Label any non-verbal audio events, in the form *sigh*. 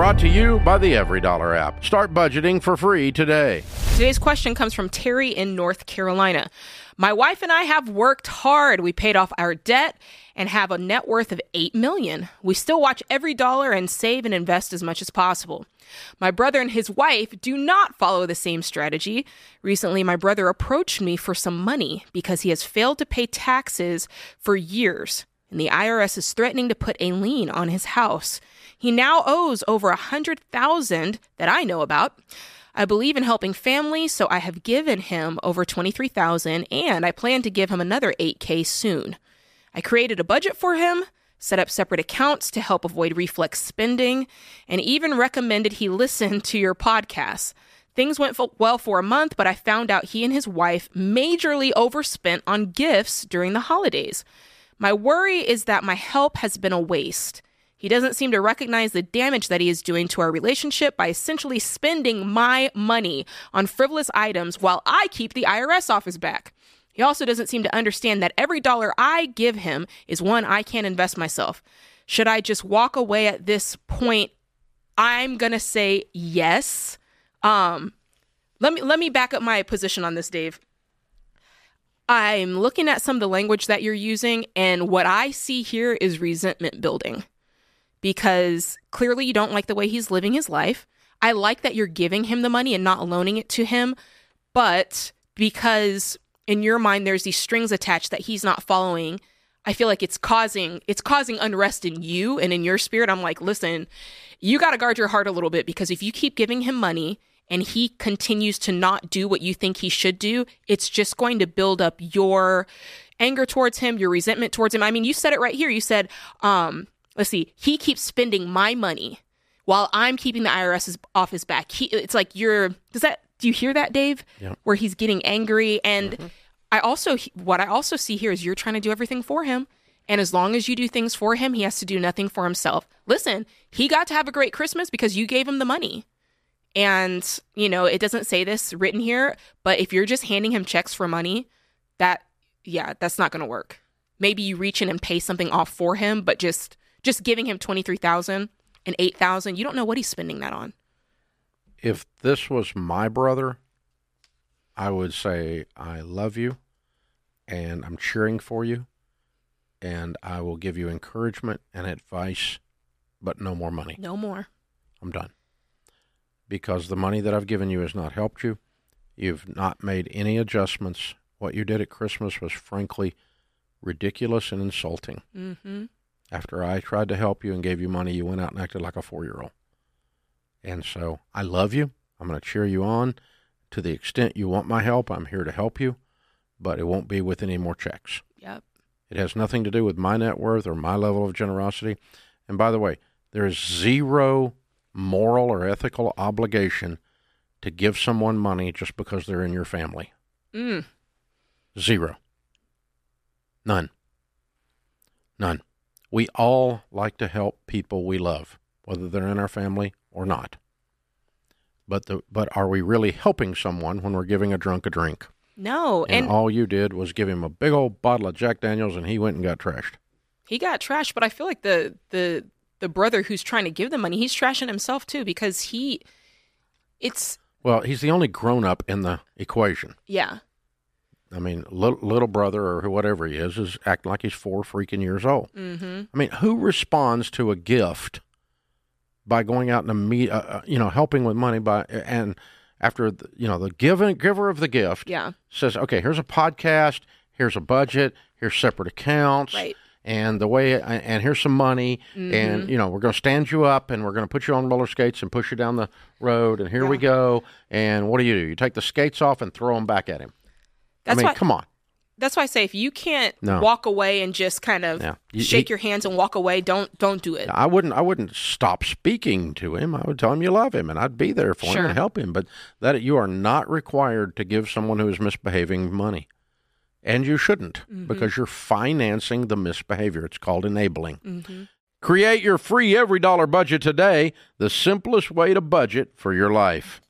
brought to you by the EveryDollar app. Start budgeting for free today. Today's question comes from Terry in North Carolina. My wife and I have worked hard. We paid off our debt and have a net worth of 8 million. We still watch every dollar and save and invest as much as possible. My brother and his wife do not follow the same strategy. Recently, my brother approached me for some money because he has failed to pay taxes for years, and the IRS is threatening to put a lien on his house. He now owes over a hundred thousand that I know about. I believe in helping families, so I have given him over 23,000 and I plan to give him another 8k soon. I created a budget for him, set up separate accounts to help avoid reflex spending, and even recommended he *laughs* listen to your podcasts. Things went well for a month, but I found out he and his wife majorly overspent on gifts during the holidays. My worry is that my help has been a waste. He doesn't seem to recognize the damage that he is doing to our relationship by essentially spending my money on frivolous items while I keep the IRS office back. He also doesn't seem to understand that every dollar I give him is one I can't invest myself. Should I just walk away at this point? I'm going to say yes. Um let me let me back up my position on this, Dave. I'm looking at some of the language that you're using and what I see here is resentment building because clearly you don't like the way he's living his life. I like that you're giving him the money and not loaning it to him, but because in your mind there's these strings attached that he's not following, I feel like it's causing it's causing unrest in you and in your spirit. I'm like, "Listen, you got to guard your heart a little bit because if you keep giving him money and he continues to not do what you think he should do, it's just going to build up your anger towards him, your resentment towards him. I mean, you said it right here. You said um let's see, he keeps spending my money while I'm keeping the IRS off his back. He, it's like you're, does that, do you hear that, Dave? Yep. Where he's getting angry. And mm-hmm. I also, what I also see here is you're trying to do everything for him. And as long as you do things for him, he has to do nothing for himself. Listen, he got to have a great Christmas because you gave him the money. And, you know, it doesn't say this written here, but if you're just handing him checks for money, that, yeah, that's not going to work. Maybe you reach in and pay something off for him, but just just giving him 23,000 and 8,000, you don't know what he's spending that on. If this was my brother, I would say I love you and I'm cheering for you and I will give you encouragement and advice, but no more money. No more. I'm done. Because the money that I've given you has not helped you. You've not made any adjustments. What you did at Christmas was frankly ridiculous and insulting. Mm-hmm. After I tried to help you and gave you money, you went out and acted like a four year old. And so I love you. I'm going to cheer you on. To the extent you want my help, I'm here to help you, but it won't be with any more checks. Yep. It has nothing to do with my net worth or my level of generosity. And by the way, there is zero moral or ethical obligation to give someone money just because they're in your family. Mm. Zero. None. None. We all like to help people we love, whether they're in our family or not. But the but are we really helping someone when we're giving a drunk a drink? No, and, and all you did was give him a big old bottle of Jack Daniels, and he went and got trashed. He got trashed, but I feel like the the the brother who's trying to give the money, he's trashing himself too because he, it's well, he's the only grown up in the equation. Yeah, I mean, little, little brother or whatever he is is acting like he's four freaking years old. Mm-hmm. I mean, who responds to a gift by going out and meet, uh, uh, you know, helping with money by and after the, you know the given giver of the gift yeah. says, okay, here's a podcast, here's a budget, here's separate accounts, right. And the way and here's some money, mm-hmm. and you know we're going to stand you up and we're going to put you on roller skates and push you down the road, and here yeah. we go. And what do you do? You take the skates off and throw them back at him. That's I mean, why, come on. That's why I say if you can't no. walk away and just kind of yeah. you, shake he, your hands and walk away, don't don't do it. I wouldn't I wouldn't stop speaking to him. I would tell him you love him and I'd be there for sure. him and help him. But that you are not required to give someone who is misbehaving money. And you shouldn't mm-hmm. because you're financing the misbehavior. It's called enabling. Mm-hmm. Create your free EveryDollar budget today, the simplest way to budget for your life.